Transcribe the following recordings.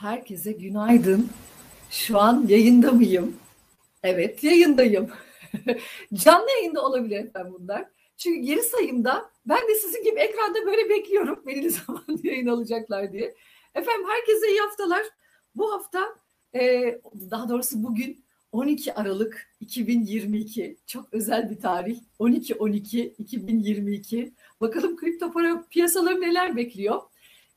Herkese günaydın. Şu an yayında mıyım? Evet, yayındayım. Canlı yayında olabilir efendim bunlar. Çünkü geri sayımda ben de sizin gibi ekranda böyle bekliyorum. Beni ne zaman yayın alacaklar diye. Efendim herkese iyi haftalar. Bu hafta e, daha doğrusu bugün 12 Aralık 2022 çok özel bir tarih 12-12-2022 bakalım kripto para piyasaları neler bekliyor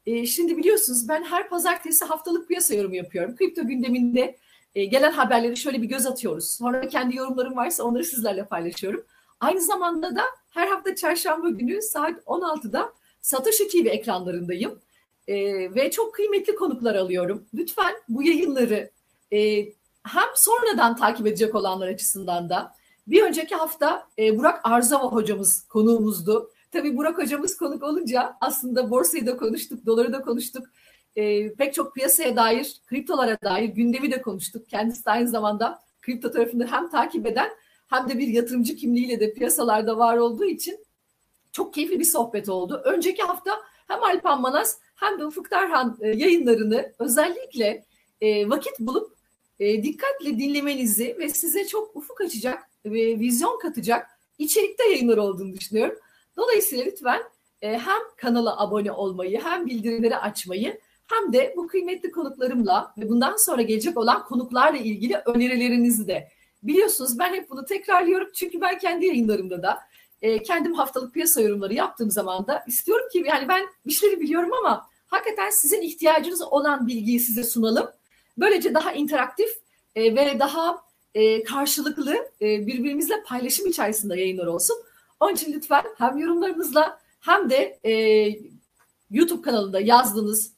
e, şimdi biliyorsunuz ben her pazartesi haftalık piyasa yorumu yapıyorum. Kripto gündeminde e, gelen haberleri şöyle bir göz atıyoruz. Sonra kendi yorumlarım varsa onları sizlerle paylaşıyorum. Aynı zamanda da her hafta çarşamba günü saat 16'da Satoshi TV ekranlarındayım. E, ve çok kıymetli konuklar alıyorum. Lütfen bu yayınları e, hem sonradan takip edecek olanlar açısından da bir önceki hafta e, Burak Arzava hocamız konuğumuzdu. Tabii Burak hocamız konuk olunca aslında borsayı da konuştuk, doları da konuştuk. E, pek çok piyasaya dair, kriptolara dair gündemi de konuştuk. Kendisi de aynı zamanda kripto tarafında hem takip eden hem de bir yatırımcı kimliğiyle de piyasalarda var olduğu için çok keyifli bir sohbet oldu. Önceki hafta hem Alpan Manas hem de Ufuk Tarhan e, yayınlarını özellikle e, vakit bulup e, dikkatle dinlemenizi ve size çok ufuk açacak ve vizyon katacak içerikte yayınlar olduğunu düşünüyorum. Dolayısıyla lütfen e, hem kanala abone olmayı hem bildirimleri açmayı hem de bu kıymetli konuklarımla ve bundan sonra gelecek olan konuklarla ilgili önerilerinizi de biliyorsunuz ben hep bunu tekrarlıyorum çünkü ben kendi yayınlarımda da e, kendim haftalık piyasa yorumları yaptığım zaman da istiyorum ki yani ben bir şeyleri biliyorum ama hakikaten sizin ihtiyacınız olan bilgiyi size sunalım Böylece daha interaktif e, ve daha karşılıklı birbirimizle paylaşım içerisinde yayınlar olsun. Onun için lütfen hem yorumlarınızla hem de e, YouTube kanalında yazdığınız,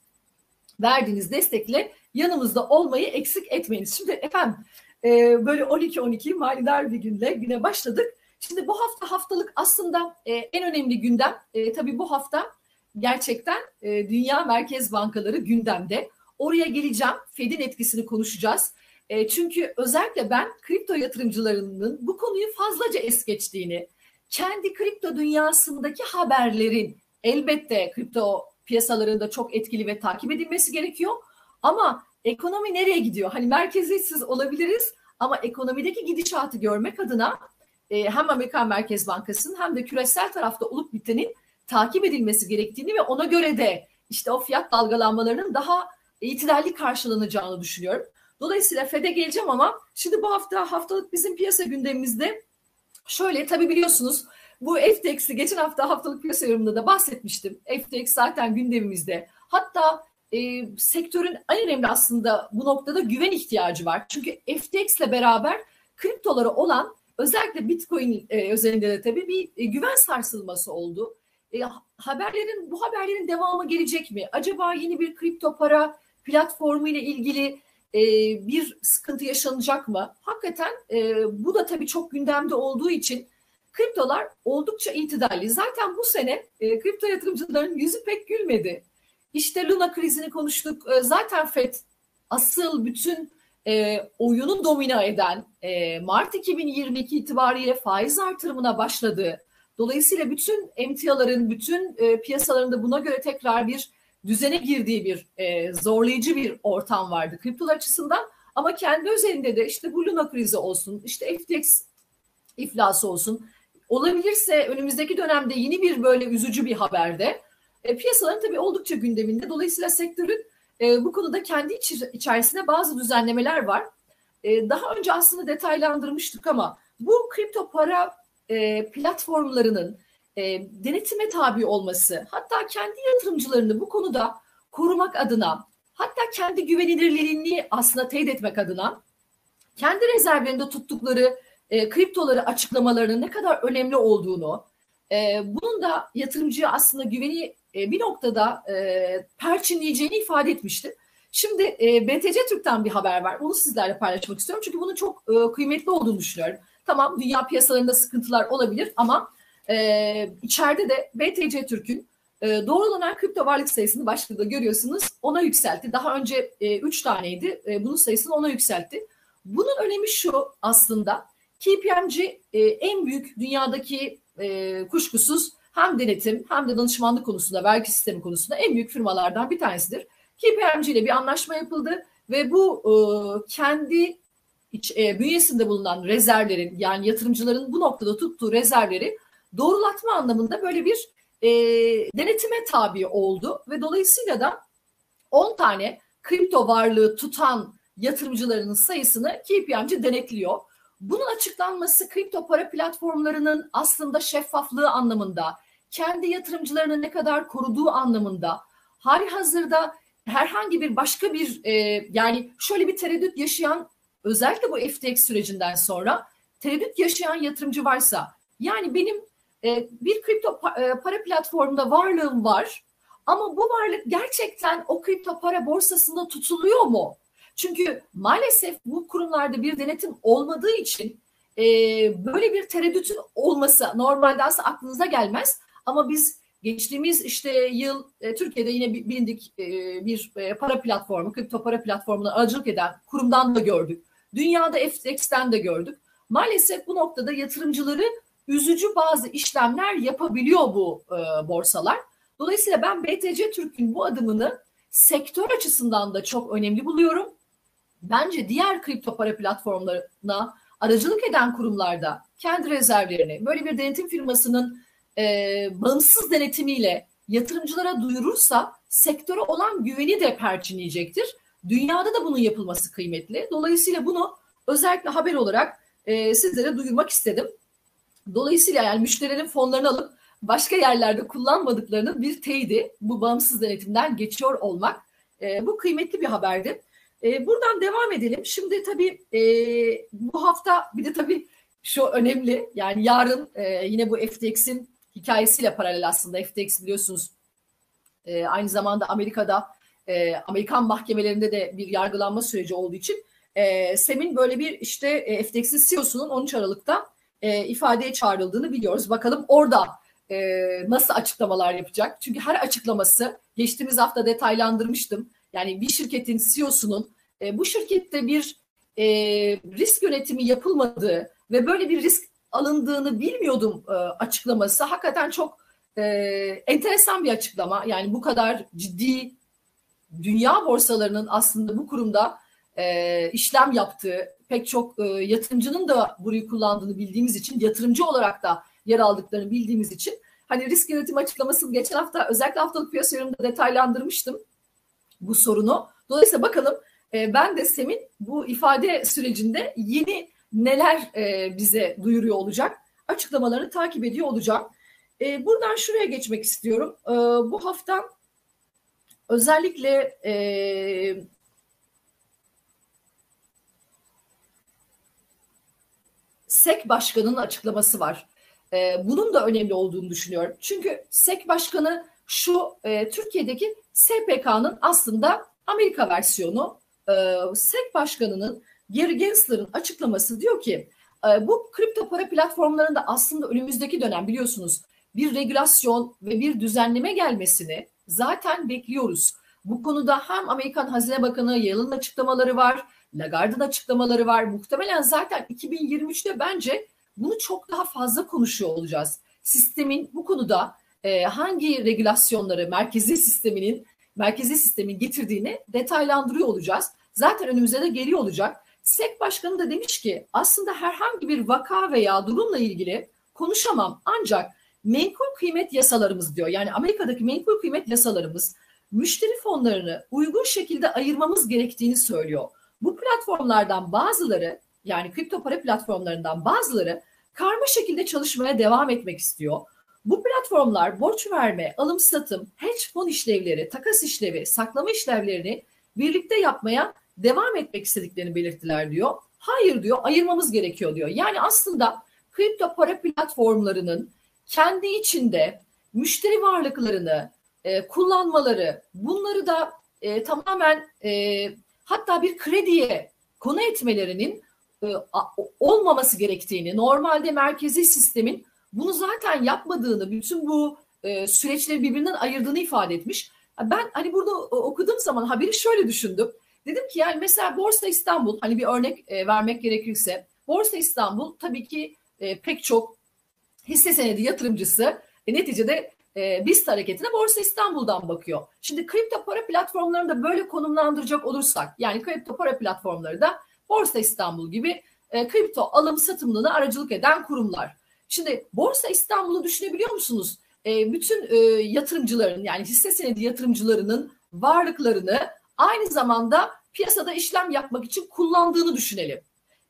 verdiğiniz destekle yanımızda olmayı eksik etmeyiniz. Şimdi efendim e, böyle 12-12 manidar bir günle güne başladık. Şimdi bu hafta haftalık aslında e, en önemli gündem e, tabii bu hafta gerçekten e, Dünya Merkez Bankaları gündemde. Oraya geleceğim. Fed'in etkisini konuşacağız. E, çünkü özellikle ben kripto yatırımcılarının bu konuyu fazlaca es geçtiğini, kendi kripto dünyasındaki haberlerin elbette kripto piyasalarında çok etkili ve takip edilmesi gerekiyor. Ama ekonomi nereye gidiyor? Hani merkeziyetsiz olabiliriz ama ekonomideki gidişatı görmek adına e, hem Amerikan Merkez Bankası'nın hem de küresel tarafta olup bitenin takip edilmesi gerektiğini ve ona göre de işte o fiyat dalgalanmalarının daha itidalli karşılanacağını düşünüyorum. Dolayısıyla FED'e geleceğim ama şimdi bu hafta haftalık bizim piyasa gündemimizde şöyle tabii biliyorsunuz bu FTX'i geçen hafta haftalık piyasa yorumunda da bahsetmiştim. FTX zaten gündemimizde. Hatta e, sektörün en önemli aslında bu noktada güven ihtiyacı var. Çünkü FTX ile beraber kriptoları olan özellikle Bitcoin e, özelinde de tabii bir e, güven sarsılması oldu. E, haberlerin bu haberlerin devamı gelecek mi? Acaba yeni bir kripto para platformu ile ilgili e, bir sıkıntı yaşanacak mı? Hakikaten e, bu da tabii çok gündemde olduğu için kriptolar oldukça itidalli. Zaten bu sene e, kripto yatırımcıların yüzü pek gülmedi. İşte Luna krizini konuştuk. Zaten FED asıl bütün oyunu domine eden Mart 2022 itibariyle faiz artırımına başladı. Dolayısıyla bütün emtiaların, bütün e, piyasalarında buna göre tekrar bir düzene girdiği bir e, zorlayıcı bir ortam vardı kriptolar açısından. Ama kendi özelinde de işte bu Luna krizi olsun, işte FTX iflası olsun. Olabilirse önümüzdeki dönemde yeni bir böyle üzücü bir haberde e, piyasaların tabii oldukça gündeminde. Dolayısıyla sektörün e, bu konuda kendi iç, içerisinde bazı düzenlemeler var. E, daha önce aslında detaylandırmıştık ama bu kripto para e, platformlarının e, denetime tabi olması, hatta kendi yatırımcılarını bu konuda korumak adına, hatta kendi güvenilirliğini aslında teyit etmek adına kendi rezervlerinde tuttukları e, kriptoları açıklamalarının ne kadar önemli olduğunu, e, bunun da yatırımcıya aslında güveni e, bir noktada e, perçinleyeceğini ifade etmişti. Şimdi e, BTC Türk'ten bir haber var. Bunu sizlerle paylaşmak istiyorum. Çünkü bunun çok e, kıymetli olduğunu düşünüyorum. Tamam dünya piyasalarında sıkıntılar olabilir ama e, içeride de BTC Türk'ün e, doğrulanan kripto varlık sayısını başlıkta görüyorsunuz ona yükseltti. Daha önce 3 e, taneydi. E, bunun sayısını ona yükseltti. Bunun önemi şu aslında. KPMG e, en büyük dünyadaki e, kuşkusuz hem denetim hem de danışmanlık konusunda, vergi sistemi konusunda en büyük firmalardan bir tanesidir. KPMG ile bir anlaşma yapıldı ve bu e, kendi iç, e, bünyesinde bulunan rezervlerin yani yatırımcıların bu noktada tuttuğu rezervleri doğrulatma anlamında böyle bir e, denetime tabi oldu ve dolayısıyla da 10 tane kripto varlığı tutan yatırımcılarının sayısını KPMG denetliyor. Bunun açıklanması kripto para platformlarının aslında şeffaflığı anlamında, kendi yatırımcılarını ne kadar koruduğu anlamında, hali hazırda herhangi bir başka bir e, yani şöyle bir tereddüt yaşayan özellikle bu FTX sürecinden sonra tereddüt yaşayan yatırımcı varsa yani benim e, bir kripto e, para platformunda varlığım var ama bu varlık gerçekten o kripto para borsasında tutuluyor mu? Çünkü maalesef bu kurumlarda bir denetim olmadığı için e, böyle bir tereddütün olması normalde aslında aklınıza gelmez. Ama biz geçtiğimiz işte yıl e, Türkiye'de yine bilindik bir para platformu, kripto para platformuna aracılık eden kurumdan da gördük. Dünyada FTX'ten de gördük. Maalesef bu noktada yatırımcıları üzücü bazı işlemler yapabiliyor bu e, borsalar. Dolayısıyla ben BTC Türk'ün bu adımını sektör açısından da çok önemli buluyorum. Bence diğer kripto para platformlarına aracılık eden kurumlarda kendi rezervlerini böyle bir denetim firmasının e, bağımsız denetimiyle yatırımcılara duyurursa sektöre olan güveni de perçinleyecektir. Dünyada da bunun yapılması kıymetli. Dolayısıyla bunu özellikle haber olarak e, sizlere duyurmak istedim. Dolayısıyla yani müşterilerin fonlarını alıp başka yerlerde kullanmadıklarının bir teyidi bu bağımsız denetimden geçiyor olmak. E, bu kıymetli bir haberdi. E, buradan devam edelim. Şimdi tabii e, bu hafta bir de tabii şu önemli yani yarın e, yine bu FTX'in hikayesiyle paralel aslında FTX biliyorsunuz e, aynı zamanda Amerika'da e, Amerikan mahkemelerinde de bir yargılanma süreci olduğu için e, Sem'in böyle bir işte e, FTX'in CEO'sunun 13 Aralık'ta e, ifadeye çağrıldığını biliyoruz. Bakalım orada e, nasıl açıklamalar yapacak? Çünkü her açıklaması geçtiğimiz hafta detaylandırmıştım. Yani bir şirketin CEO'sunun e, bu şirkette bir e, risk yönetimi yapılmadığı ve böyle bir risk alındığını bilmiyordum e, açıklaması hakikaten çok e, enteresan bir açıklama. Yani bu kadar ciddi dünya borsalarının aslında bu kurumda e, işlem yaptığı pek çok e, yatırımcının da burayı kullandığını bildiğimiz için yatırımcı olarak da yer aldıklarını bildiğimiz için hani risk yönetimi açıklamasını geçen hafta özellikle haftalık piyasa yorumunda detaylandırmıştım bu sorunu. Dolayısıyla bakalım e, ben de Sem'in bu ifade sürecinde yeni neler e, bize duyuruyor olacak açıklamalarını takip ediyor olacağım. E, buradan şuraya geçmek istiyorum. E, bu hafta özellikle e, SEK Başkanı'nın açıklaması var. E, bunun da önemli olduğunu düşünüyorum. Çünkü SEK Başkanı şu e, Türkiye'deki SPK'nın aslında Amerika versiyonu. E, SEK Başkanı'nın Gary Gensler'ın açıklaması diyor ki e, bu kripto para platformlarında aslında önümüzdeki dönem biliyorsunuz bir regülasyon ve bir düzenleme gelmesini zaten bekliyoruz. Bu konuda hem Amerikan Hazine Bakanı Yalın açıklamaları var, Lagarde'ın açıklamaları var. Muhtemelen zaten 2023'te bence bunu çok daha fazla konuşuyor olacağız. Sistemin bu konuda e, hangi regülasyonları merkezi sisteminin merkezi sistemin getirdiğini detaylandırıyor olacağız. Zaten önümüze de geliyor olacak. SEK Başkanı da demiş ki aslında herhangi bir vaka veya durumla ilgili konuşamam ancak menkul kıymet yasalarımız diyor. Yani Amerika'daki menkul kıymet yasalarımız müşteri fonlarını uygun şekilde ayırmamız gerektiğini söylüyor. Bu platformlardan bazıları yani kripto para platformlarından bazıları karma şekilde çalışmaya devam etmek istiyor. Bu platformlar borç verme, alım satım, hedge fon işlevleri, takas işlevi, saklama işlevlerini birlikte yapmaya devam etmek istediklerini belirttiler diyor. Hayır diyor, ayırmamız gerekiyor diyor. Yani aslında kripto para platformlarının kendi içinde müşteri varlıklarını e, kullanmaları, bunları da e, tamamen e, hatta bir krediye konu etmelerinin e, olmaması gerektiğini, normalde merkezi sistemin bunu zaten yapmadığını, bütün bu e, süreçleri birbirinden ayırdığını ifade etmiş. Ben hani burada okuduğum zaman haberi şöyle düşündüm. Dedim ki yani mesela Borsa İstanbul hani bir örnek e, vermek gerekirse Borsa İstanbul tabii ki e, pek çok hisse senedi yatırımcısı e, neticede e, BIST hareketine Borsa İstanbul'dan bakıyor. Şimdi kripto para platformlarını da böyle konumlandıracak olursak yani kripto para platformları da Borsa İstanbul gibi e, kripto alım satımlığına aracılık eden kurumlar. Şimdi Borsa İstanbul'u düşünebiliyor musunuz? E, bütün e, yatırımcıların yani hisse senedi yatırımcılarının varlıklarını aynı zamanda piyasada işlem yapmak için kullandığını düşünelim.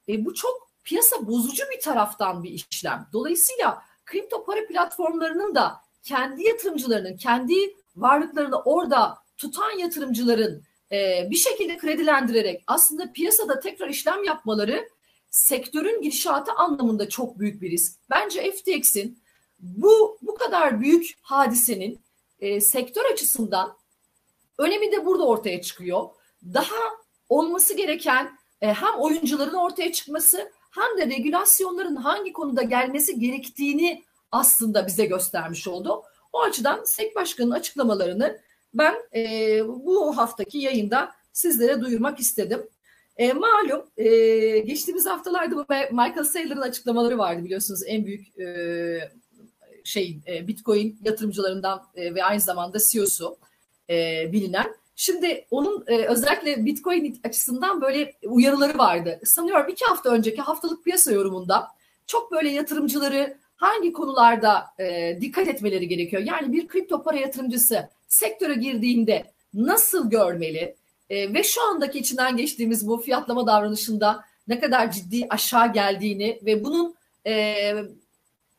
E, bu çok piyasa bozucu bir taraftan bir işlem. Dolayısıyla kripto para platformlarının da kendi yatırımcılarının, kendi varlıklarını orada tutan yatırımcıların e, bir şekilde kredilendirerek aslında piyasada tekrar işlem yapmaları sektörün gidişatı anlamında çok büyük bir risk. Bence FTX'in bu bu kadar büyük hadisenin e, sektör açısından önemi de burada ortaya çıkıyor. Daha olması gereken e, hem oyuncuların ortaya çıkması hem de regülasyonların hangi konuda gelmesi gerektiğini aslında bize göstermiş oldu. O açıdan SEK Başkanı'nın açıklamalarını ben e, bu haftaki yayında sizlere duyurmak istedim. E, malum e, geçtiğimiz haftalarda bu Michael Saylor'ın açıklamaları vardı biliyorsunuz en büyük e, şey e, Bitcoin yatırımcılarından e, ve aynı zamanda CEO'su e, bilinen. Şimdi onun e, özellikle Bitcoin açısından böyle uyarıları vardı. Sanıyorum iki hafta önceki haftalık piyasa yorumunda çok böyle yatırımcıları hangi konularda e, dikkat etmeleri gerekiyor? Yani bir kripto para yatırımcısı sektöre girdiğinde nasıl görmeli? E, ve şu andaki içinden geçtiğimiz bu fiyatlama davranışında ne kadar ciddi aşağı geldiğini ve bunun e,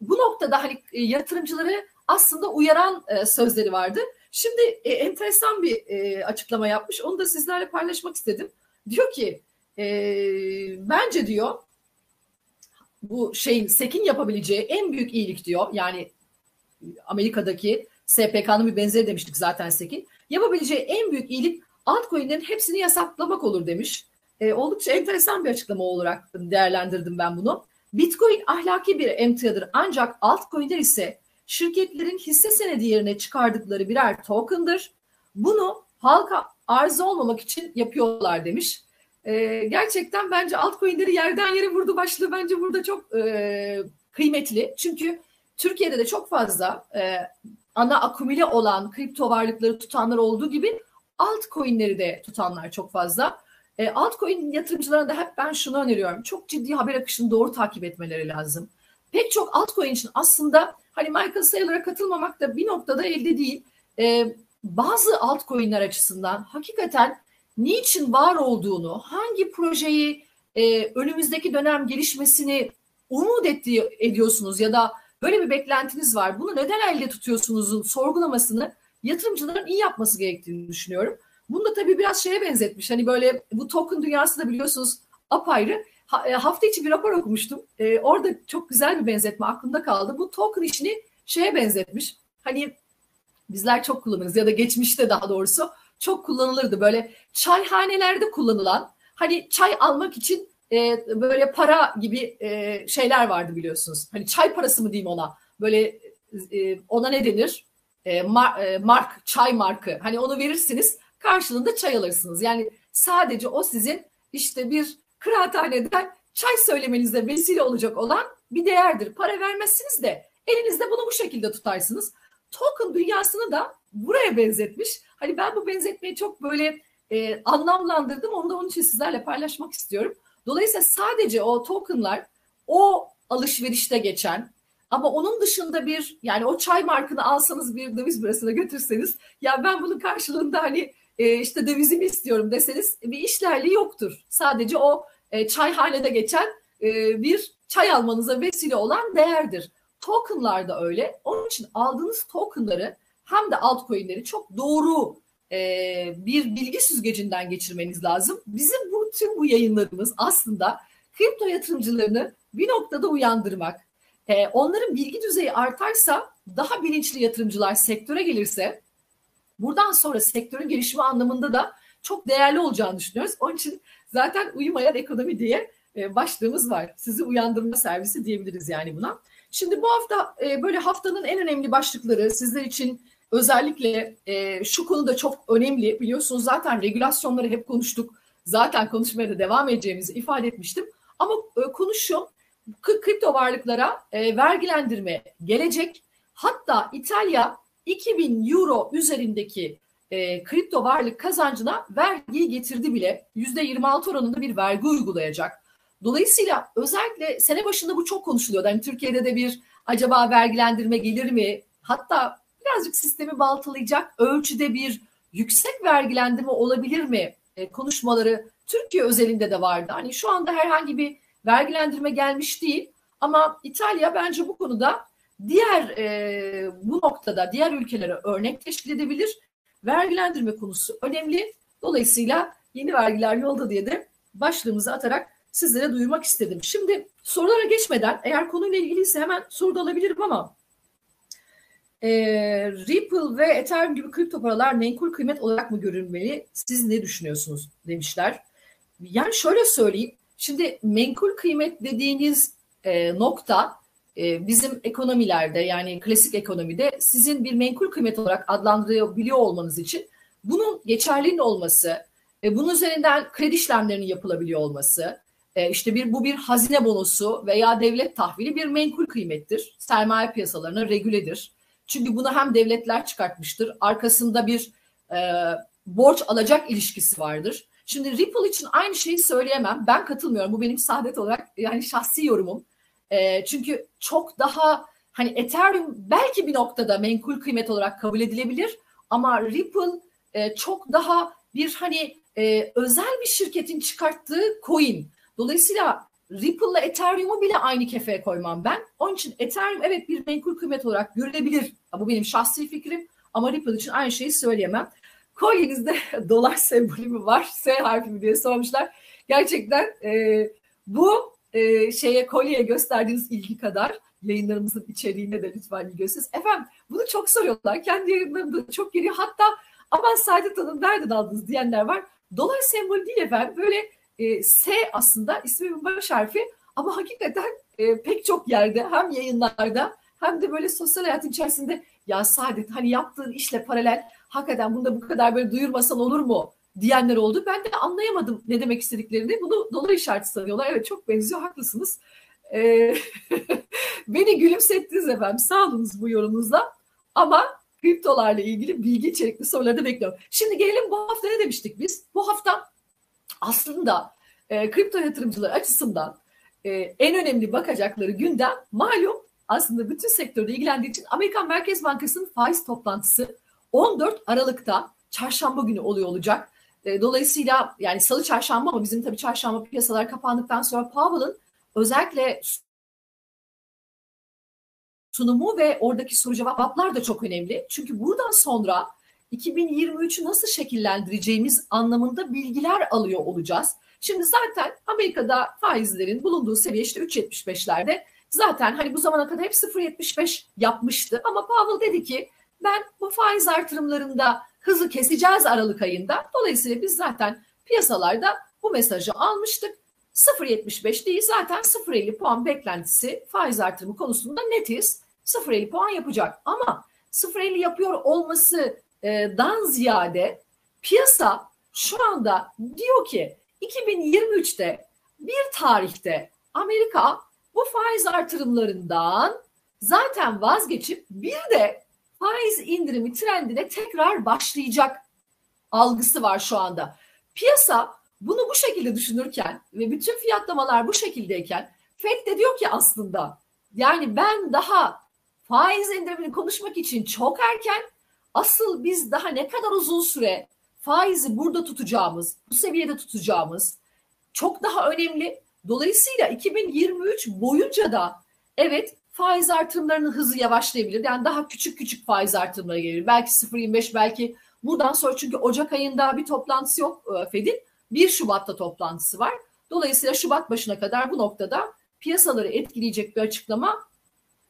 bu noktada hani e, yatırımcıları aslında uyaran e, sözleri vardı. Şimdi e, enteresan bir e, açıklama yapmış. Onu da sizlerle paylaşmak istedim. Diyor ki e, bence diyor bu şeyin SEK'in yapabileceği en büyük iyilik diyor. Yani Amerika'daki SPK'nın bir benzeri demiştik zaten SEK'in. Yapabileceği en büyük iyilik altcoin'lerin hepsini yasaklamak olur demiş. E, oldukça enteresan bir açıklama olarak değerlendirdim ben bunu. Bitcoin ahlaki bir emtiadır ancak altcoin'ler ise şirketlerin hisse senedi yerine çıkardıkları birer token'dır. Bunu halka arz olmamak için yapıyorlar demiş. Ee, gerçekten bence altcoin'leri yerden yere vurdu başlığı bence burada çok e, kıymetli. Çünkü Türkiye'de de çok fazla e, ana akumüle olan kripto varlıkları tutanlar olduğu gibi altcoin'leri de tutanlar çok fazla. E, altcoin yatırımcılarına da hep ben şunu öneriyorum. Çok ciddi haber akışını doğru takip etmeleri lazım. Pek çok altcoin için aslında hani Michael Saylor'a katılmamak da bir noktada elde değil. E, bazı altcoin'ler açısından hakikaten niçin var olduğunu, hangi projeyi e, önümüzdeki dönem gelişmesini umut ettiği, ediyorsunuz ya da böyle bir beklentiniz var. Bunu neden elde tutuyorsunuzun sorgulamasını yatırımcıların iyi yapması gerektiğini düşünüyorum. Bunu da tabii biraz şeye benzetmiş. Hani böyle bu token dünyası da biliyorsunuz apayrı. Ha, e, hafta içi bir rapor okumuştum. E, orada çok güzel bir benzetme aklımda kaldı. Bu token işini şeye benzetmiş. Hani bizler çok kullanırız ya da geçmişte daha doğrusu çok kullanılırdı. Böyle çayhanelerde kullanılan hani çay almak için e, böyle para gibi e, şeyler vardı biliyorsunuz. Hani çay parası mı diyeyim ona? Böyle e, ona ne denir? E, mar, e, mark, çay markı. Hani onu verirsiniz karşılığında çay alırsınız. Yani sadece o sizin işte bir kıraathaneden çay söylemenize vesile olacak olan bir değerdir. Para vermezsiniz de elinizde bunu bu şekilde tutarsınız. Token dünyasını da buraya benzetmiş. Hani ben bu benzetmeyi çok böyle e, anlamlandırdım. Onu da onun için sizlerle paylaşmak istiyorum. Dolayısıyla sadece o tokenlar o alışverişte geçen ama onun dışında bir yani o çay markını alsanız bir döviz bürosuna götürseniz ya ben bunun karşılığında hani e, işte dövizimi istiyorum deseniz bir işlerliği yoktur. Sadece o e, çayhanede geçen e, bir çay almanıza vesile olan değerdir. Tokenlar da öyle. Onun için aldığınız tokenları hem de altcoin'leri çok doğru e, bir bilgi süzgecinden geçirmeniz lazım. Bizim bu tüm bu yayınlarımız aslında kripto yatırımcılarını bir noktada uyandırmak. E, onların bilgi düzeyi artarsa daha bilinçli yatırımcılar sektöre gelirse buradan sonra sektörün gelişimi anlamında da çok değerli olacağını düşünüyoruz. Onun için zaten uyumayan ekonomi diye e, başlığımız var. Sizi uyandırma servisi diyebiliriz yani buna. Şimdi bu hafta e, böyle haftanın en önemli başlıkları sizler için özellikle e, şu konu da çok önemli. Biliyorsunuz zaten regülasyonları hep konuştuk. Zaten konuşmaya da devam edeceğimizi ifade etmiştim. Ama e, konu şu, kripto varlıklara e, vergilendirme gelecek. Hatta İtalya 2000 euro üzerindeki e, kripto varlık kazancına vergiyi getirdi bile. %26 oranında bir vergi uygulayacak. Dolayısıyla özellikle sene başında bu çok konuşuluyordu. Hani Türkiye'de de bir acaba vergilendirme gelir mi? Hatta birazcık sistemi baltalayacak ölçüde bir yüksek vergilendirme olabilir mi? E, konuşmaları Türkiye özelinde de vardı. Hani şu anda herhangi bir vergilendirme gelmiş değil ama İtalya bence bu konuda diğer e, bu noktada diğer ülkelere örnek teşkil edebilir. Vergilendirme konusu önemli. Dolayısıyla yeni vergiler yolda diye de başlığımızı atarak sizlere duyurmak istedim. Şimdi sorulara geçmeden eğer konuyla ilgiliyse hemen soru da alabilirim ama e, Ripple ve Ethereum gibi kripto paralar menkul kıymet olarak mı görünmeli? Siz ne düşünüyorsunuz demişler. Yani şöyle söyleyeyim. Şimdi menkul kıymet dediğiniz e, nokta e, bizim ekonomilerde yani klasik ekonomide sizin bir menkul kıymet olarak adlandırabiliyor olmanız için bunun geçerliliğinin olması, e, bunun üzerinden kredi işlemlerinin yapılabiliyor olması, e, işte bir bu bir hazine bonosu veya devlet tahvili bir menkul kıymettir. Sermaye piyasalarına regüledir. Çünkü bunu hem devletler çıkartmıştır, arkasında bir e, borç alacak ilişkisi vardır. Şimdi Ripple için aynı şeyi söyleyemem. Ben katılmıyorum. Bu benim saadet olarak yani şahsi yorumum. E, çünkü çok daha hani Ethereum belki bir noktada menkul kıymet olarak kabul edilebilir ama Ripple e, çok daha bir hani e, özel bir şirketin çıkarttığı coin. Dolayısıyla Ripple'la Ethereum'u bile aynı kefeye koymam ben. Onun için Ethereum evet bir menkul kıymet olarak görülebilir. Bu benim şahsi fikrim ama Ripple için aynı şeyi söyleyemem. Kolyenizde dolar sembolü mü var? S harfi mi diye sormuşlar. Gerçekten e, bu e, şeye kolyeye gösterdiğiniz ilgi kadar yayınlarımızın içeriğine de lütfen ilgi gösteriniz. Efendim bunu çok soruyorlar. Kendi yayınlarımda çok geliyor. Hatta aman Saadet Hanım nereden aldınız diyenler var. Dolar sembolü değil efendim. Böyle e, S aslında ismimin baş harfi ama hakikaten e, pek çok yerde hem yayınlarda hem de böyle sosyal hayatın içerisinde ya Saadet hani yaptığın işle paralel hakikaten bunda bu kadar böyle duyurmasan olur mu diyenler oldu. Ben de anlayamadım ne demek istediklerini. Bunu dolar işareti sanıyorlar. Evet çok benziyor haklısınız. Ee, beni gülümsettiniz efendim. Sağ bu yorumunuzla. Ama kriptolarla ilgili bilgi içerikli soruları da bekliyorum. Şimdi gelelim bu hafta ne demiştik biz? Bu hafta aslında e, kripto yatırımcılar açısından e, en önemli bakacakları gündem malum aslında bütün sektörde ilgilendiği için Amerikan Merkez Bankası'nın faiz toplantısı 14 Aralık'ta çarşamba günü oluyor olacak. E, dolayısıyla yani salı çarşamba ama bizim tabii çarşamba piyasalar kapandıktan sonra Powell'ın özellikle sunumu ve oradaki soru cevaplar da çok önemli. Çünkü buradan sonra 2023'ü nasıl şekillendireceğimiz anlamında bilgiler alıyor olacağız. Şimdi zaten Amerika'da faizlerin bulunduğu seviye işte 3.75'lerde zaten hani bu zamana kadar hep 0.75 yapmıştı ama Powell dedi ki ben bu faiz artırımlarında hızı keseceğiz Aralık ayında. Dolayısıyla biz zaten piyasalarda bu mesajı almıştık. 0.75 değil zaten 0.50 puan beklentisi faiz artırımı konusunda netiz. 0.50 puan yapacak ama 0.50 yapıyor olmasından ziyade piyasa şu anda diyor ki 2023'te bir tarihte Amerika bu faiz artırımlarından zaten vazgeçip bir de faiz indirimi trendine tekrar başlayacak algısı var şu anda. Piyasa bunu bu şekilde düşünürken ve bütün fiyatlamalar bu şekildeyken FED de diyor ki aslında yani ben daha faiz indirimini konuşmak için çok erken asıl biz daha ne kadar uzun süre faizi burada tutacağımız, bu seviyede tutacağımız çok daha önemli. Dolayısıyla 2023 boyunca da evet faiz artırımlarının hızı yavaşlayabilir. Yani daha küçük küçük faiz artırımları gelir. Belki 0.25 belki buradan sonra çünkü Ocak ayında bir toplantısı yok e, Fed'in. 1 Şubat'ta toplantısı var. Dolayısıyla Şubat başına kadar bu noktada piyasaları etkileyecek bir açıklama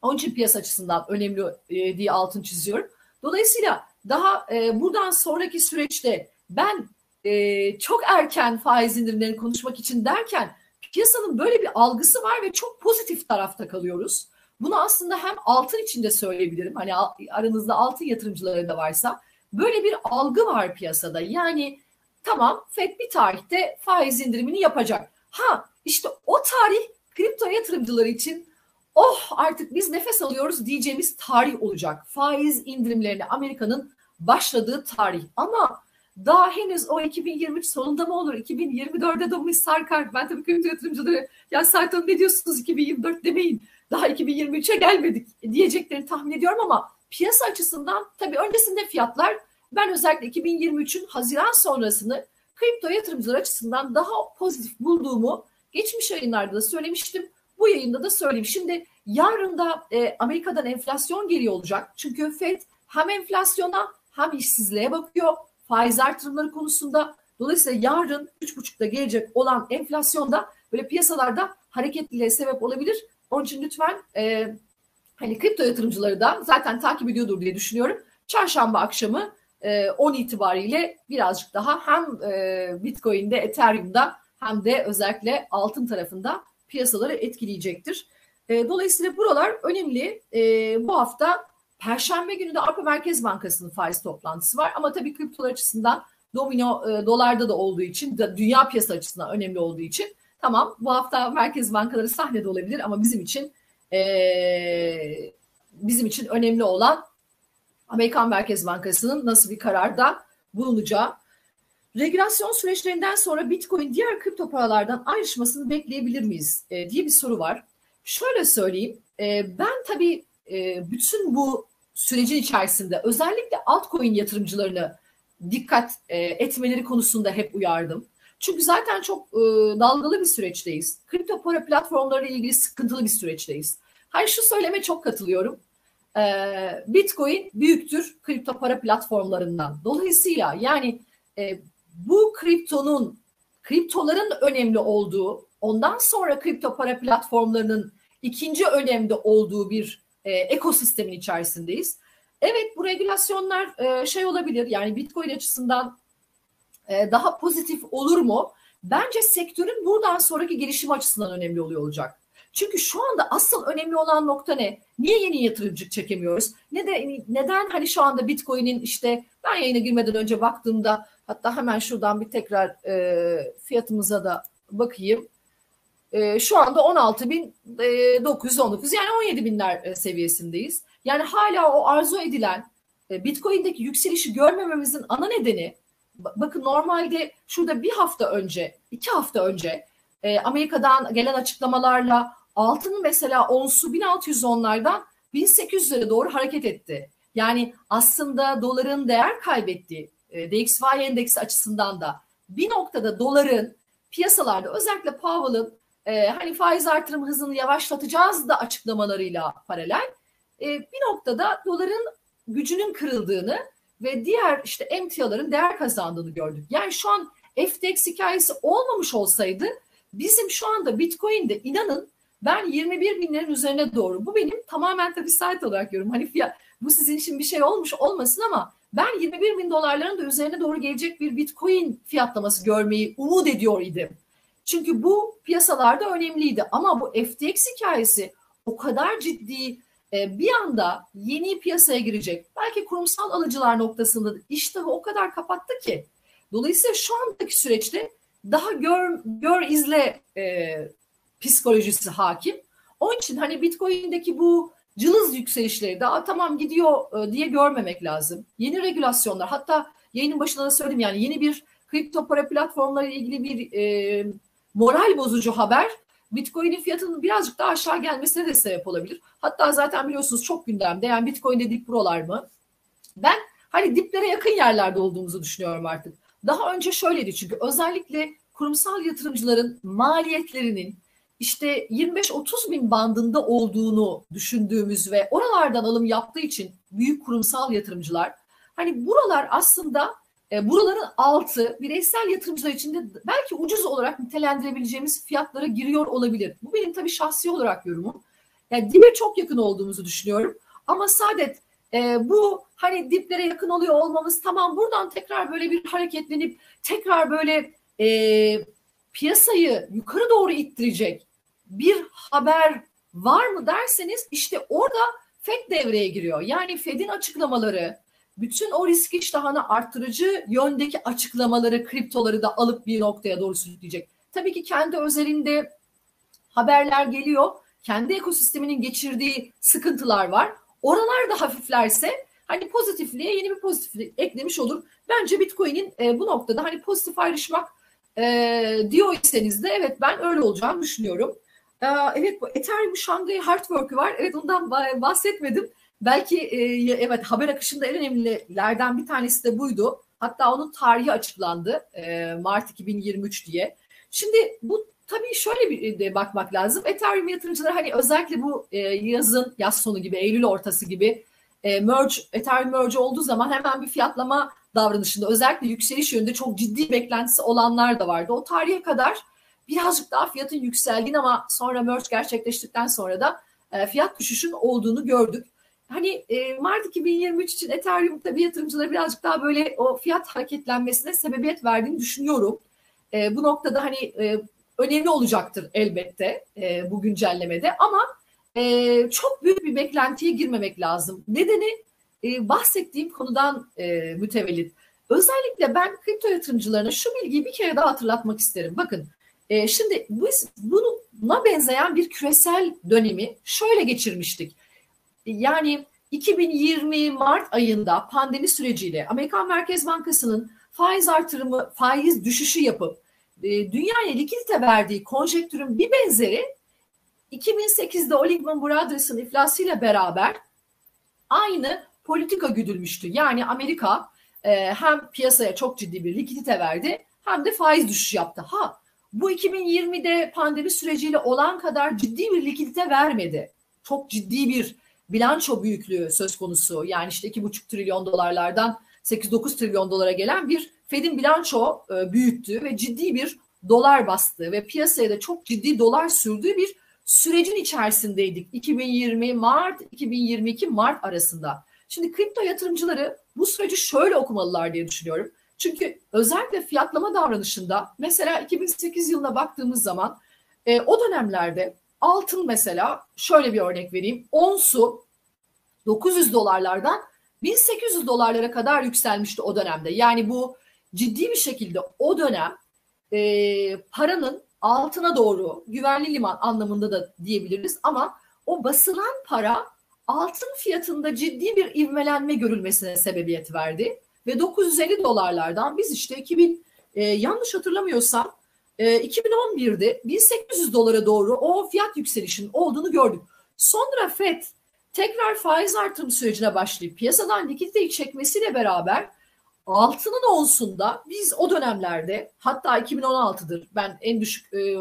onun için piyasa açısından önemli e, diye altın çiziyorum. Dolayısıyla daha e, buradan sonraki süreçte ben e, çok erken faiz indirimlerini konuşmak için derken piyasanın böyle bir algısı var ve çok pozitif tarafta kalıyoruz. Bunu aslında hem altın içinde söyleyebilirim. Hani aranızda altın yatırımcıları da varsa böyle bir algı var piyasada. Yani tamam FED bir tarihte faiz indirimini yapacak. Ha işte o tarih kripto yatırımcıları için oh artık biz nefes alıyoruz diyeceğimiz tarih olacak. Faiz indirimlerine Amerika'nın başladığı tarih. Ama daha henüz o 2023 sonunda mı olur? 2024'de de mi sarkar? Ben tabii kripto yatırımcıları ya Sertan ne diyorsunuz 2024 demeyin. Daha 2023'e gelmedik diyeceklerini tahmin ediyorum ama piyasa açısından tabii öncesinde fiyatlar ben özellikle 2023'ün Haziran sonrasını kripto yatırımcılar açısından daha pozitif bulduğumu geçmiş yayınlarda da söylemiştim. Bu yayında da söyleyeyim. Şimdi yarın da e, Amerika'dan enflasyon geliyor olacak. Çünkü FED hem enflasyona hem işsizliğe bakıyor. Faiz artırımları konusunda. Dolayısıyla yarın 3.5'da gelecek olan enflasyonda böyle piyasalarda hareketliliğe sebep olabilir. Onun için lütfen e, hani kripto yatırımcıları da zaten takip ediyordur diye düşünüyorum. Çarşamba akşamı e, 10 itibariyle birazcık daha hem e, Bitcoin'de, Ethereum'da hem de özellikle altın tarafında piyasaları etkileyecektir. E, dolayısıyla buralar önemli. E, bu hafta Perşembe günü de Avrupa Merkez Bankası'nın faiz toplantısı var. Ama tabii kriptolar açısından domino e, dolarda da olduğu için, da, dünya piyasa açısından önemli olduğu için tamam bu hafta merkez bankaları sahnede olabilir ama bizim için e, bizim için önemli olan Amerikan Merkez Bankası'nın nasıl bir kararda bulunacağı. Regülasyon süreçlerinden sonra Bitcoin diğer kripto paralardan ayrışmasını bekleyebilir miyiz e, diye bir soru var. Şöyle söyleyeyim, e, ben tabii e, bütün bu sürecin içerisinde özellikle altcoin yatırımcılarını dikkat e, etmeleri konusunda hep uyardım. Çünkü zaten çok e, dalgalı bir süreçteyiz. Kripto para platformları ilgili sıkıntılı bir süreçteyiz. Hayır şu söyleme çok katılıyorum. E, Bitcoin büyüktür kripto para platformlarından. Dolayısıyla yani e, bu kriptonun, kriptoların önemli olduğu, ondan sonra kripto para platformlarının ikinci önemli olduğu bir e, ekosistemin içerisindeyiz. Evet bu regülasyonlar e, şey olabilir yani Bitcoin açısından e, daha pozitif olur mu? Bence sektörün buradan sonraki gelişim açısından önemli oluyor olacak. Çünkü şu anda asıl önemli olan nokta ne? Niye yeni yatırımcı çekemiyoruz? Ne de neden hani şu anda Bitcoin'in işte ben yayına girmeden önce baktığımda hatta hemen şuradan bir tekrar e, fiyatımıza da bakayım. E, şu anda 16.919 yani 17 binler e, seviyesindeyiz. Yani hala o arzu edilen e, Bitcoin'deki yükselişi görmememizin ana nedeni bakın normalde şurada bir hafta önce, iki hafta önce e, Amerika'dan gelen açıklamalarla altının mesela onsu 1610'lardan 1800'lere doğru hareket etti. Yani aslında doların değer kaybettiği e, DXY endeksi açısından da bir noktada doların piyasalarda özellikle Powell'ın e, hani faiz artırım hızını yavaşlatacağız da açıklamalarıyla paralel e, bir noktada doların gücünün kırıldığını ve diğer işte emtiaların değer kazandığını gördük. Yani şu an FTX hikayesi olmamış olsaydı bizim şu anda Bitcoin'de inanın ben 21 binlerin üzerine doğru bu benim tamamen tabii site olarak görüyorum. Hani fiyat, bu sizin için bir şey olmuş olmasın ama ben 21 bin dolarların da üzerine doğru gelecek bir Bitcoin fiyatlaması görmeyi umut ediyor idim. Çünkü bu piyasalarda önemliydi ama bu FTX hikayesi o kadar ciddi e, bir anda yeni piyasaya girecek. Belki kurumsal alıcılar noktasında iştahı o kadar kapattı ki. Dolayısıyla şu andaki süreçte daha gör, gör izle e, psikolojisi hakim. Onun için hani Bitcoin'deki bu cılız yükselişleri daha tamam gidiyor e, diye görmemek lazım. Yeni regülasyonlar hatta yayının başında da söyledim yani yeni bir kripto para platformları ile ilgili bir e, moral bozucu haber Bitcoin'in fiyatının birazcık daha aşağı gelmesine de sebep olabilir. Hatta zaten biliyorsunuz çok gündemde. Yani Bitcoin'de dip buralar mı? Ben hani diplere yakın yerlerde olduğumuzu düşünüyorum artık. Daha önce şöyleydi çünkü özellikle kurumsal yatırımcıların maliyetlerinin işte 25-30 bin bandında olduğunu düşündüğümüz ve oralardan alım yaptığı için büyük kurumsal yatırımcılar hani buralar aslında e, buraların altı bireysel yatırımcılar için de belki ucuz olarak nitelendirebileceğimiz fiyatlara giriyor olabilir. Bu benim tabii şahsi olarak yorumum. Yani dibe çok yakın olduğumuzu düşünüyorum. Ama Saadet e, bu hani diplere yakın oluyor olmamız tamam buradan tekrar böyle bir hareketlenip tekrar böyle e, piyasayı yukarı doğru ittirecek bir haber var mı derseniz işte orada FED devreye giriyor. Yani FED'in açıklamaları, bütün o risk iştahını arttırıcı yöndeki açıklamaları, kriptoları da alıp bir noktaya doğru sürükleyecek. Tabii ki kendi özelinde haberler geliyor. kendi ekosisteminin geçirdiği sıkıntılar var. Oralar da hafiflerse hani pozitifliğe yeni bir pozitiflik eklemiş olur. Bence Bitcoin'in e, bu noktada hani pozitif ayrışmak e, diyor iseniz de evet ben öyle olacağını düşünüyorum. E, evet bu Ethereum Shanghai Hardwork'ü var. Evet ondan bahsetmedim. Belki e, evet haber akışında en önemlilerden bir tanesi de buydu. Hatta onun tarihi açıklandı e, Mart 2023 diye. Şimdi bu tabii şöyle bir de bakmak lazım. Ethereum yatırımcıları hani özellikle bu e, yazın, yaz sonu gibi, Eylül ortası gibi e, merge, Ethereum merge olduğu zaman hemen bir fiyatlama davranışında özellikle yükseliş yönünde çok ciddi beklentisi olanlar da vardı. O tarihe kadar birazcık daha fiyatın yükseldiğini ama sonra merge gerçekleştikten sonra da e, fiyat düşüşün olduğunu gördük. Hani e, Mart 2023 için Ethereum tabii yatırımcıları birazcık daha böyle o fiyat hareketlenmesine sebebiyet verdiğini düşünüyorum. E, bu noktada hani e, önemli olacaktır elbette bu güncellemede ama çok büyük bir beklentiye girmemek lazım. Nedeni bahsettiğim konudan e, mütevellit. Özellikle ben kripto yatırımcılarına şu bilgiyi bir kere daha hatırlatmak isterim. Bakın e, şimdi biz buna benzeyen bir küresel dönemi şöyle geçirmiştik. Yani 2020 Mart ayında pandemi süreciyle Amerikan Merkez Bankası'nın faiz artırımı, faiz düşüşü yapıp e, dünyaya likidite verdiği konjektürün bir benzeri 2008'de o Lehman Brothers'ın iflasıyla beraber aynı politika güdülmüştü. Yani Amerika e, hem piyasaya çok ciddi bir likidite verdi hem de faiz düşüşü yaptı. Ha bu 2020'de pandemi süreciyle olan kadar ciddi bir likidite vermedi. Çok ciddi bir bilanço büyüklüğü söz konusu. Yani işte 2,5 trilyon dolarlardan 8-9 trilyon dolara gelen bir Fed'in bilanço e, büyüttüğü ve ciddi bir dolar bastığı ve piyasaya da çok ciddi dolar sürdüğü bir sürecin içerisindeydik. 2020 Mart, 2022 Mart arasında. Şimdi kripto yatırımcıları bu süreci şöyle okumalılar diye düşünüyorum. Çünkü özellikle fiyatlama davranışında mesela 2008 yılına baktığımız zaman e, o dönemlerde altın mesela şöyle bir örnek vereyim. Onsu 900 dolarlardan 1800 dolarlara kadar yükselmişti o dönemde. Yani bu ciddi bir şekilde o dönem e, paranın altına doğru güvenli liman anlamında da diyebiliriz ama o basılan para altın fiyatında ciddi bir ivmelenme görülmesine sebebiyet verdi ve 950 dolarlardan biz işte 2000 e, yanlış hatırlamıyorsam e, 2011'de 1800 dolara doğru o fiyat yükselişinin olduğunu gördük. Sonra FED tekrar faiz artırım sürecine başlayıp piyasadan likiditeyi çekmesiyle beraber altının onsunda biz o dönemlerde hatta 2016'dır ben en düşük e,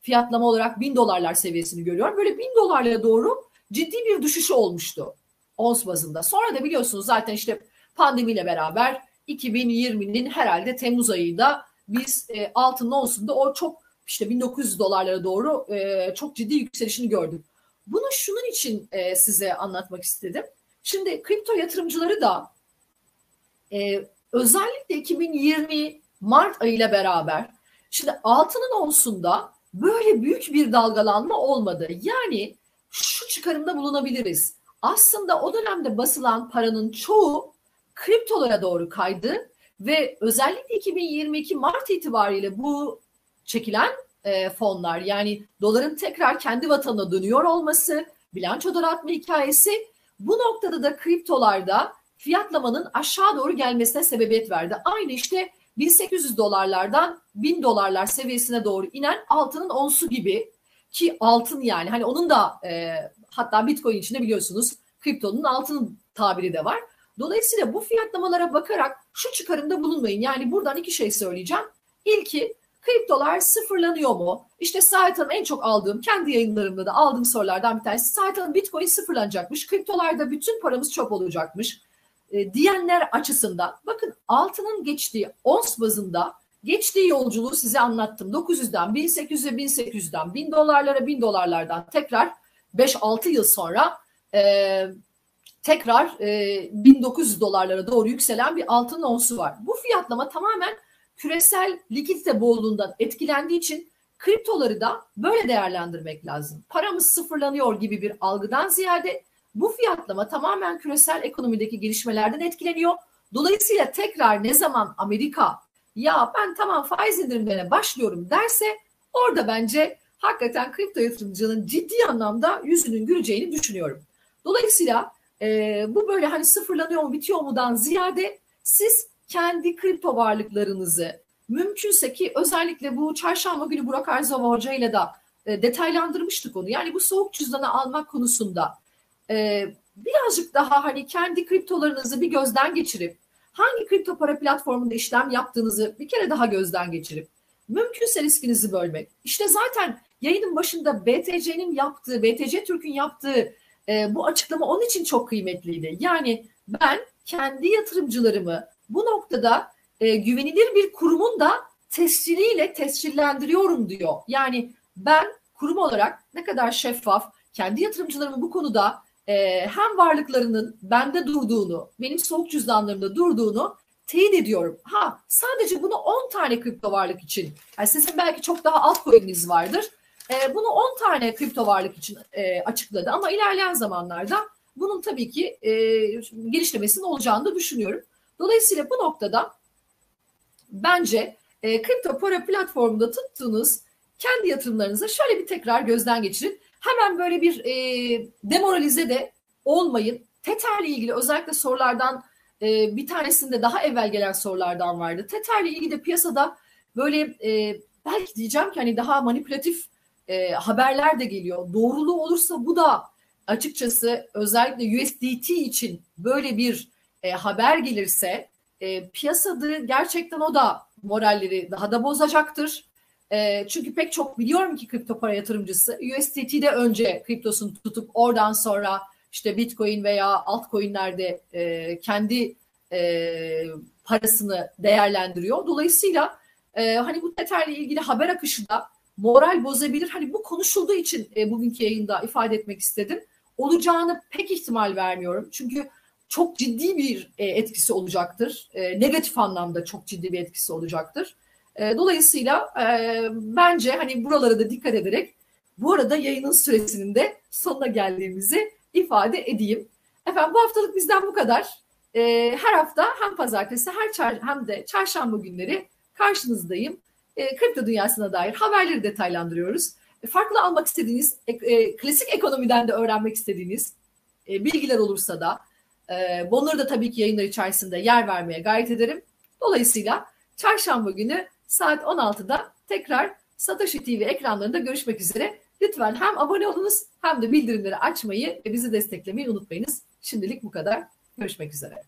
fiyatlama olarak 1000 dolarlar seviyesini görüyorum. Böyle 1000 dolarlara doğru ciddi bir düşüşü olmuştu ons bazında. Sonra da biliyorsunuz zaten işte pandemiyle beraber 2020'nin herhalde Temmuz ayında biz e, altının onsunda o çok işte 1900 dolarlara doğru e, çok ciddi yükselişini gördük. Bunu şunun için e, size anlatmak istedim. Şimdi kripto yatırımcıları da e, özellikle 2020 Mart ayıyla beraber şimdi altının onsunda böyle büyük bir dalgalanma olmadı. Yani şu çıkarımda bulunabiliriz. Aslında o dönemde basılan paranın çoğu kriptolara doğru kaydı ve özellikle 2022 Mart itibariyle bu çekilen e, fonlar yani doların tekrar kendi vatanına dönüyor olması, bilanço daraltma hikayesi bu noktada da kriptolarda fiyatlamanın aşağı doğru gelmesine sebebiyet verdi. Aynı işte 1800 dolarlardan 1000 dolarlar seviyesine doğru inen altının onsu gibi ki altın yani hani onun da e, hatta Bitcoin içinde biliyorsunuz kriptonun altın tabiri de var. Dolayısıyla bu fiyatlamalara bakarak şu çıkarımda bulunmayın. Yani buradan iki şey söyleyeceğim. İlki kriptolar sıfırlanıyor mu? İşte Sait Hanım en çok aldığım, kendi yayınlarımda da aldığım sorulardan bir tanesi. Sait Hanım Bitcoin sıfırlanacakmış. Kriptolarda bütün paramız çöp olacakmış. E, diyenler açısından bakın altının geçtiği ons bazında geçtiği yolculuğu size anlattım. 900'den 1800'e 1800'den 1000 dolarlara 1000 dolarlardan tekrar 5-6 yıl sonra e, tekrar e, 1900 dolarlara doğru yükselen bir altın onsu var. Bu fiyatlama tamamen küresel likidite bolluğundan etkilendiği için kriptoları da böyle değerlendirmek lazım. Paramız sıfırlanıyor gibi bir algıdan ziyade bu fiyatlama tamamen küresel ekonomideki gelişmelerden etkileniyor. Dolayısıyla tekrar ne zaman Amerika ya ben tamam faiz indirimlerine başlıyorum derse orada bence hakikaten kripto yatırımcının ciddi anlamda yüzünün güleceğini düşünüyorum. Dolayısıyla e, bu böyle hani sıfırlanıyor mu bitiyor mudan ziyade siz kendi kripto varlıklarınızı mümkünse ki özellikle bu çarşamba günü Burak Arzova Hoca ile de detaylandırmıştık onu. Yani bu soğuk cüzdanı almak konusunda e, birazcık daha hani kendi kriptolarınızı bir gözden geçirip hangi kripto para platformunda işlem yaptığınızı bir kere daha gözden geçirip mümkünse riskinizi bölmek. İşte zaten yayının başında BTC'nin yaptığı, BTC Türk'ün yaptığı e, bu açıklama onun için çok kıymetliydi. Yani ben kendi yatırımcılarımı bu noktada e, güvenilir bir kurumun da tesciliyle tescillendiriyorum diyor. Yani ben kurum olarak ne kadar şeffaf, kendi yatırımcılarımı bu konuda e, hem varlıklarının bende durduğunu, benim soğuk cüzdanlarımda durduğunu teyit ediyorum. Ha sadece bunu 10 tane kripto varlık için, yani sizin belki çok daha altcoin'iniz vardır. E, bunu 10 tane kripto varlık için e, açıkladı ama ilerleyen zamanlarda bunun tabii ki e, gelişlemesinin olacağını da düşünüyorum. Dolayısıyla bu noktada bence e, kripto para platformunda tuttuğunuz kendi yatırımlarınıza şöyle bir tekrar gözden geçirin. Hemen böyle bir e, demoralize de olmayın. Tether'le ilgili özellikle sorulardan e, bir tanesinde daha evvel gelen sorulardan vardı. Tether'le ilgili de piyasada böyle e, belki diyeceğim ki hani daha manipülatif e, haberler de geliyor. Doğruluğu olursa bu da açıkçası özellikle USDT için böyle bir e, haber gelirse e, piyasada gerçekten o da moralleri daha da bozacaktır. E, çünkü pek çok biliyorum ki kripto para yatırımcısı USDT'de önce kriptosunu tutup oradan sonra işte Bitcoin veya altcoin'lerde e, kendi e, parasını değerlendiriyor. Dolayısıyla e, hani bu Tether'le ilgili haber akışı da moral bozabilir. Hani bu konuşulduğu için e, bugünkü yayında ifade etmek istedim. Olacağını pek ihtimal vermiyorum. Çünkü çok ciddi bir e, etkisi olacaktır. E, negatif anlamda çok ciddi bir etkisi olacaktır. E, dolayısıyla e, bence hani buralara da dikkat ederek bu arada yayının süresinin de sonuna geldiğimizi ifade edeyim. Efendim bu haftalık bizden bu kadar. E, her hafta hem pazartesi her çar hem de çarşamba günleri karşınızdayım. E, kripto dünyasına dair haberleri detaylandırıyoruz. E, farklı almak istediğiniz, e, klasik ekonomiden de öğrenmek istediğiniz e, bilgiler olursa da e, bunları da tabii ki yayınlar içerisinde yer vermeye gayret ederim. Dolayısıyla çarşamba günü saat 16'da tekrar Satoshi TV ekranlarında görüşmek üzere. Lütfen hem abone olunuz hem de bildirimleri açmayı ve bizi desteklemeyi unutmayınız. Şimdilik bu kadar. Görüşmek üzere.